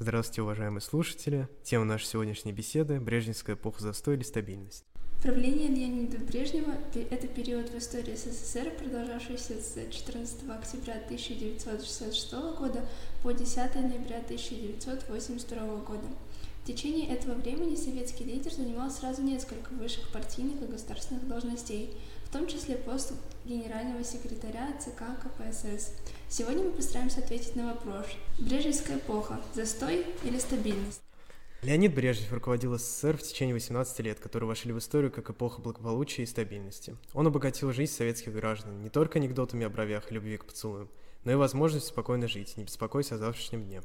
Здравствуйте, уважаемые слушатели. Тема нашей сегодняшней беседы – Брежневская эпоха застоя или стабильность. Правление Леонида Брежнева – это период в истории СССР, продолжавшийся с 14 октября 1966 года по 10 ноября 1982 года. В течение этого времени советский лидер занимал сразу несколько высших партийных и государственных должностей, в том числе пост генерального секретаря ЦК КПСС. Сегодня мы постараемся ответить на вопрос «Брежневская эпоха – застой или стабильность?» Леонид Брежнев руководил СССР в течение 18 лет, которые вошли в историю как эпоха благополучия и стабильности. Он обогатил жизнь советских граждан не только анекдотами о бровях и любви к поцелуям, но и возможностью спокойно жить, не беспокоясь о завтрашнем дне.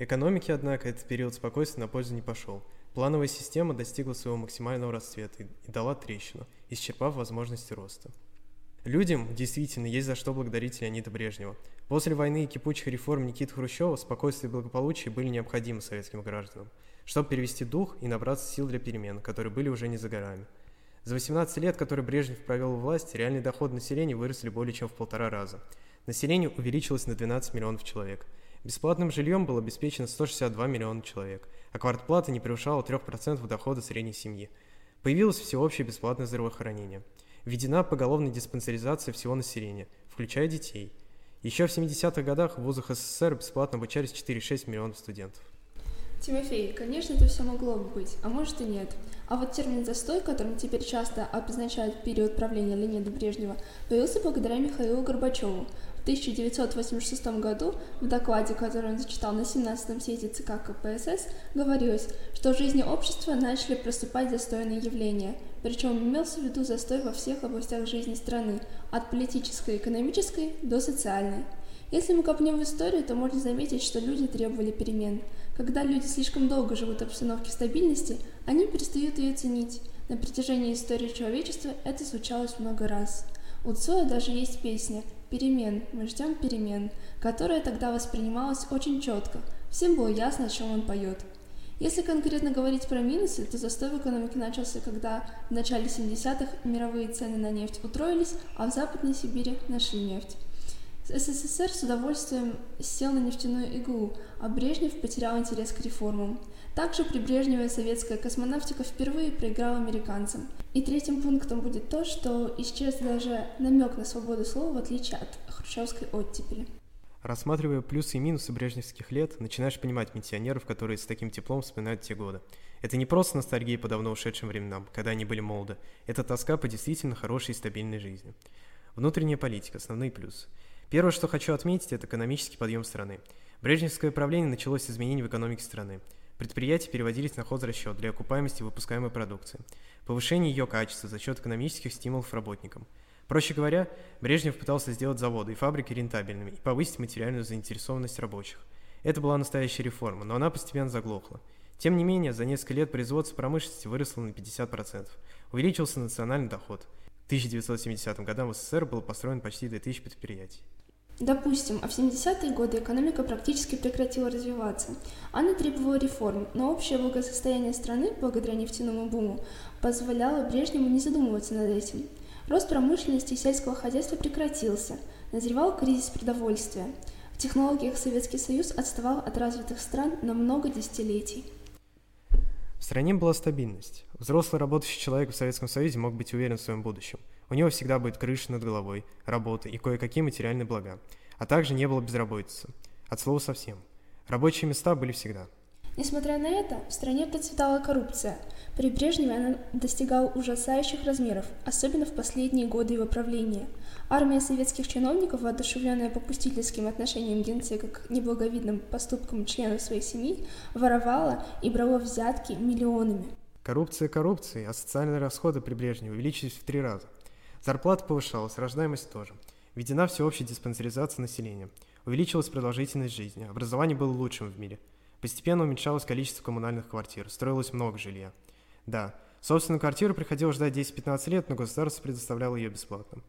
Экономике, однако, этот период спокойствия на пользу не пошел. Плановая система достигла своего максимального расцвета и дала трещину, исчерпав возможности роста. Людям действительно есть за что благодарить Леонида Брежнева. После войны и кипучих реформ Никиты Хрущева спокойствие и благополучие были необходимы советским гражданам, чтобы перевести дух и набраться сил для перемен, которые были уже не за горами. За 18 лет, которые Брежнев провел у власти, реальный доход населения выросли более чем в полтора раза. Население увеличилось на 12 миллионов человек – Бесплатным жильем было обеспечено 162 миллиона человек, а квартплата не превышала 3% дохода средней семьи. Появилось всеобщее бесплатное здравоохранение. Введена поголовная диспансеризация всего населения, включая детей. Еще в 70-х годах в вузах СССР бесплатно обучались 4,6 миллионов студентов. Тимофей, конечно, это все могло бы быть, а может и нет. А вот термин «застой», которым теперь часто обозначают период правления Леонида Брежнева, появился благодаря Михаилу Горбачеву, 1986 году в докладе, который он зачитал на 17-м съезде ЦК КПСС, говорилось, что в жизни общества начали проступать застойные явления, причем имелся в виду застой во всех областях жизни страны, от политической экономической до социальной. Если мы копнем в историю, то можно заметить, что люди требовали перемен. Когда люди слишком долго живут в обстановке стабильности, они перестают ее ценить. На протяжении истории человечества это случалось много раз. У Цоя даже есть песня перемен, мы ждем перемен, которая тогда воспринималась очень четко, всем было ясно, о чем он поет. Если конкретно говорить про минусы, то застой в экономике начался, когда в начале 70-х мировые цены на нефть утроились, а в Западной Сибири нашли нефть. СССР с удовольствием сел на нефтяную иглу, а Брежнев потерял интерес к реформам. Также при Брежневе советская космонавтика впервые проиграла американцам. И третьим пунктом будет то, что исчез даже намек на свободу слова, в отличие от хрущевской оттепели. Рассматривая плюсы и минусы брежневских лет, начинаешь понимать пенсионеров, которые с таким теплом вспоминают те годы. Это не просто ностальгия по давно ушедшим временам, когда они были молоды. Это тоска по действительно хорошей и стабильной жизни. Внутренняя политика – основные плюсы. Первое, что хочу отметить, это экономический подъем страны. Брежневское правление началось с изменений в экономике страны. Предприятия переводились на хозрасчет для окупаемости выпускаемой продукции, повышение ее качества за счет экономических стимулов работникам. Проще говоря, Брежнев пытался сделать заводы и фабрики рентабельными и повысить материальную заинтересованность рабочих. Это была настоящая реформа, но она постепенно заглохла. Тем не менее, за несколько лет производство промышленности выросло на 50%. Увеличился национальный доход. В 1970 годам в СССР было построено почти 2000 предприятий. Допустим, а в 70-е годы экономика практически прекратила развиваться. Она требовала реформ, но общее благосостояние страны, благодаря нефтяному буму, позволяло Брежневу не задумываться над этим. Рост промышленности и сельского хозяйства прекратился, назревал кризис продовольствия. В технологиях Советский Союз отставал от развитых стран на много десятилетий. В стране была стабильность. Взрослый работающий человек в Советском Союзе мог быть уверен в своем будущем. У него всегда будет крыша над головой, работа и кое-какие материальные блага. А также не было безработицы. От слова совсем. Рабочие места были всегда. Несмотря на это, в стране процветала коррупция. При Брежневе она достигала ужасающих размеров, особенно в последние годы его правления. Армия советских чиновников, воодушевленная попустительским отношением генсека к неблаговидным поступкам членов своей семьи, воровала и брала взятки миллионами. Коррупция коррупцией, а социальные расходы при Брежневе увеличились в три раза. Зарплата повышалась, рождаемость тоже. Введена всеобщая диспансеризация населения. Увеличилась продолжительность жизни, образование было лучшим в мире. Постепенно уменьшалось количество коммунальных квартир, строилось много жилья. Да, собственную квартиру приходилось ждать 10-15 лет, но государство предоставляло ее бесплатно.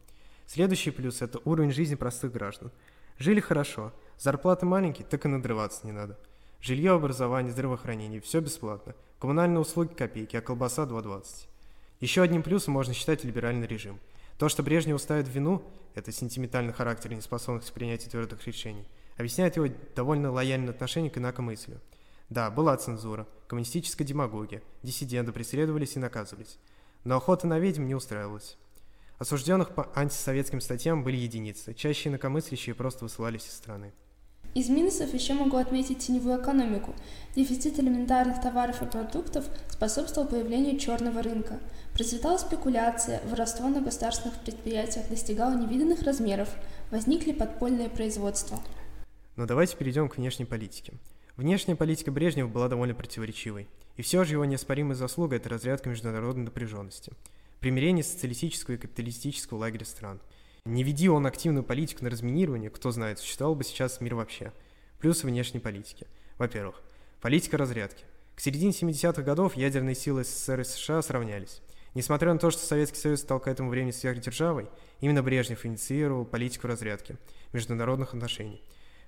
Следующий плюс – это уровень жизни простых граждан. Жили хорошо, зарплаты маленькие, так и надрываться не надо. Жилье, образование, здравоохранение – все бесплатно. Коммунальные услуги – копейки, а колбаса – 2,20. Еще одним плюсом можно считать либеральный режим – то, что Брежневу ставят вину, это сентиментальный характер и неспособность к принятию твердых решений, объясняет его довольно лояльное отношение к инакомыслию. Да, была цензура, коммунистическая демагогия, диссиденты преследовались и наказывались. Но охота на ведьм не устраивалась. Осужденных по антисоветским статьям были единицы, чаще инакомыслящие просто высылались из страны. Из минусов еще могу отметить теневую экономику. Дефицит элементарных товаров и продуктов способствовал появлению черного рынка. Процветала спекуляция, воровство на государственных предприятиях достигало невиданных размеров, возникли подпольные производства. Но давайте перейдем к внешней политике. Внешняя политика Брежнева была довольно противоречивой. И все же его неоспоримая заслуга – это разрядка международной напряженности. Примирение социалистического и капиталистического лагеря стран. Не веди он активную политику на разминирование, кто знает, существовал бы сейчас мир вообще. Плюсы внешней политики. Во-первых, политика разрядки. К середине 70-х годов ядерные силы СССР и США сравнялись. Несмотря на то, что Советский Союз стал к этому времени сверхдержавой, именно Брежнев инициировал политику разрядки международных отношений.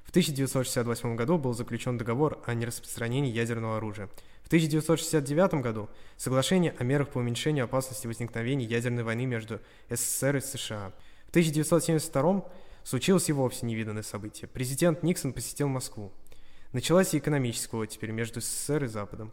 В 1968 году был заключен договор о нераспространении ядерного оружия. В 1969 году соглашение о мерах по уменьшению опасности возникновения ядерной войны между СССР и США. В 1972 случилось и вовсе невиданное событие. Президент Никсон посетил Москву. Началась и экономическая оттепель между СССР и Западом.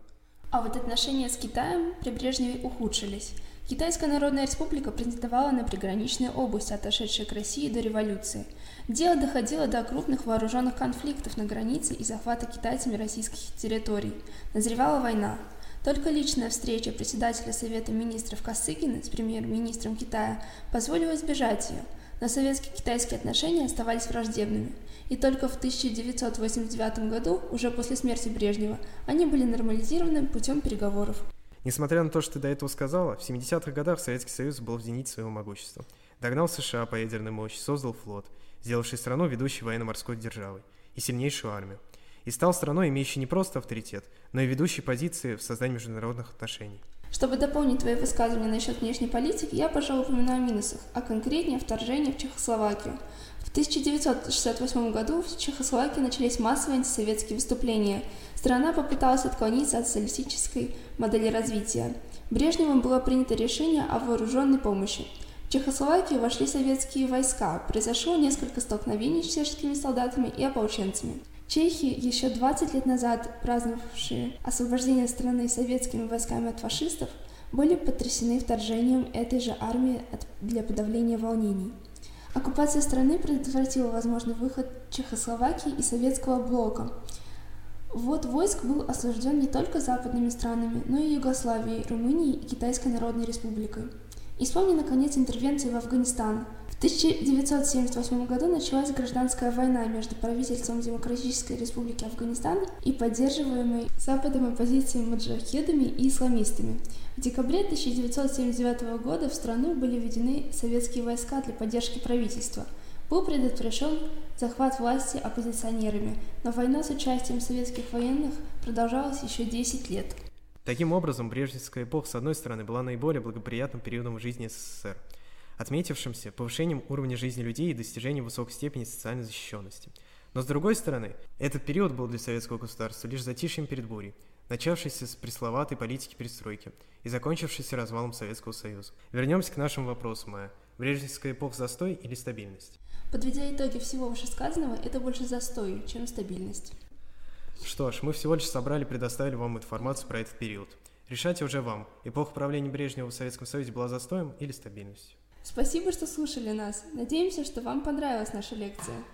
А вот отношения с Китаем при Брежневе ухудшились. Китайская Народная Республика претендовала на приграничные области, отошедшие к России до революции. Дело доходило до крупных вооруженных конфликтов на границе и захвата китайцами российских территорий. Назревала война. Только личная встреча председателя Совета министров Косыгина с премьер-министром Китая позволила избежать ее, но советско-китайские отношения оставались враждебными – и только в 1989 году, уже после смерти Брежнева, они были нормализированы путем переговоров. Несмотря на то, что ты до этого сказала, в 70-х годах Советский Союз был в зените своего могущества. Догнал США по ядерной мощи, создал флот, сделавший страну ведущей военно-морской державой и сильнейшую армию. И стал страной, имеющей не просто авторитет, но и ведущей позиции в создании международных отношений. Чтобы дополнить твои высказывания насчет внешней политики, я, пожалуй, упомяну о минусах, а конкретнее вторжение в Чехословакию. В 1968 году в Чехословакии начались массовые антисоветские выступления. Страна попыталась отклониться от социалистической модели развития. Брежневым было принято решение о вооруженной помощи. В Чехословакию вошли советские войска, произошло несколько столкновений с чешскими солдатами и ополченцами. Чехи, еще 20 лет назад праздновавшие освобождение страны советскими войсками от фашистов, были потрясены вторжением этой же армии для подавления волнений. Оккупация страны предотвратила возможный выход Чехословакии и советского блока. Вот войск был осужден не только западными странами, но и Югославией, Румынией и Китайской Народной Республикой. И вспомни, наконец, интервенцию в Афганистан – 1978 году началась гражданская война между правительством Демократической Республики Афганистан и поддерживаемой Западом оппозицией маджахедами и исламистами. В декабре 1979 года в страну были введены советские войска для поддержки правительства. Был предотвращен захват власти оппозиционерами, но война с участием советских военных продолжалась еще 10 лет. Таким образом, брежневская эпоха, с одной стороны, была наиболее благоприятным периодом в жизни СССР – отметившимся повышением уровня жизни людей и достижением высокой степени социальной защищенности. Но с другой стороны, этот период был для советского государства лишь затишьем перед бурей, начавшейся с пресловатой политики перестройки и закончившейся развалом Советского Союза. Вернемся к нашему вопросу, Майя. Брежневская эпоха застой или стабильность? Подведя итоги всего вышесказанного, это больше застой, чем стабильность. Что ж, мы всего лишь собрали и предоставили вам информацию про этот период. Решайте уже вам, эпоха правления Брежнева в Советском Союзе была застоем или стабильностью. Спасибо, что слушали нас. Надеемся, что вам понравилась наша лекция.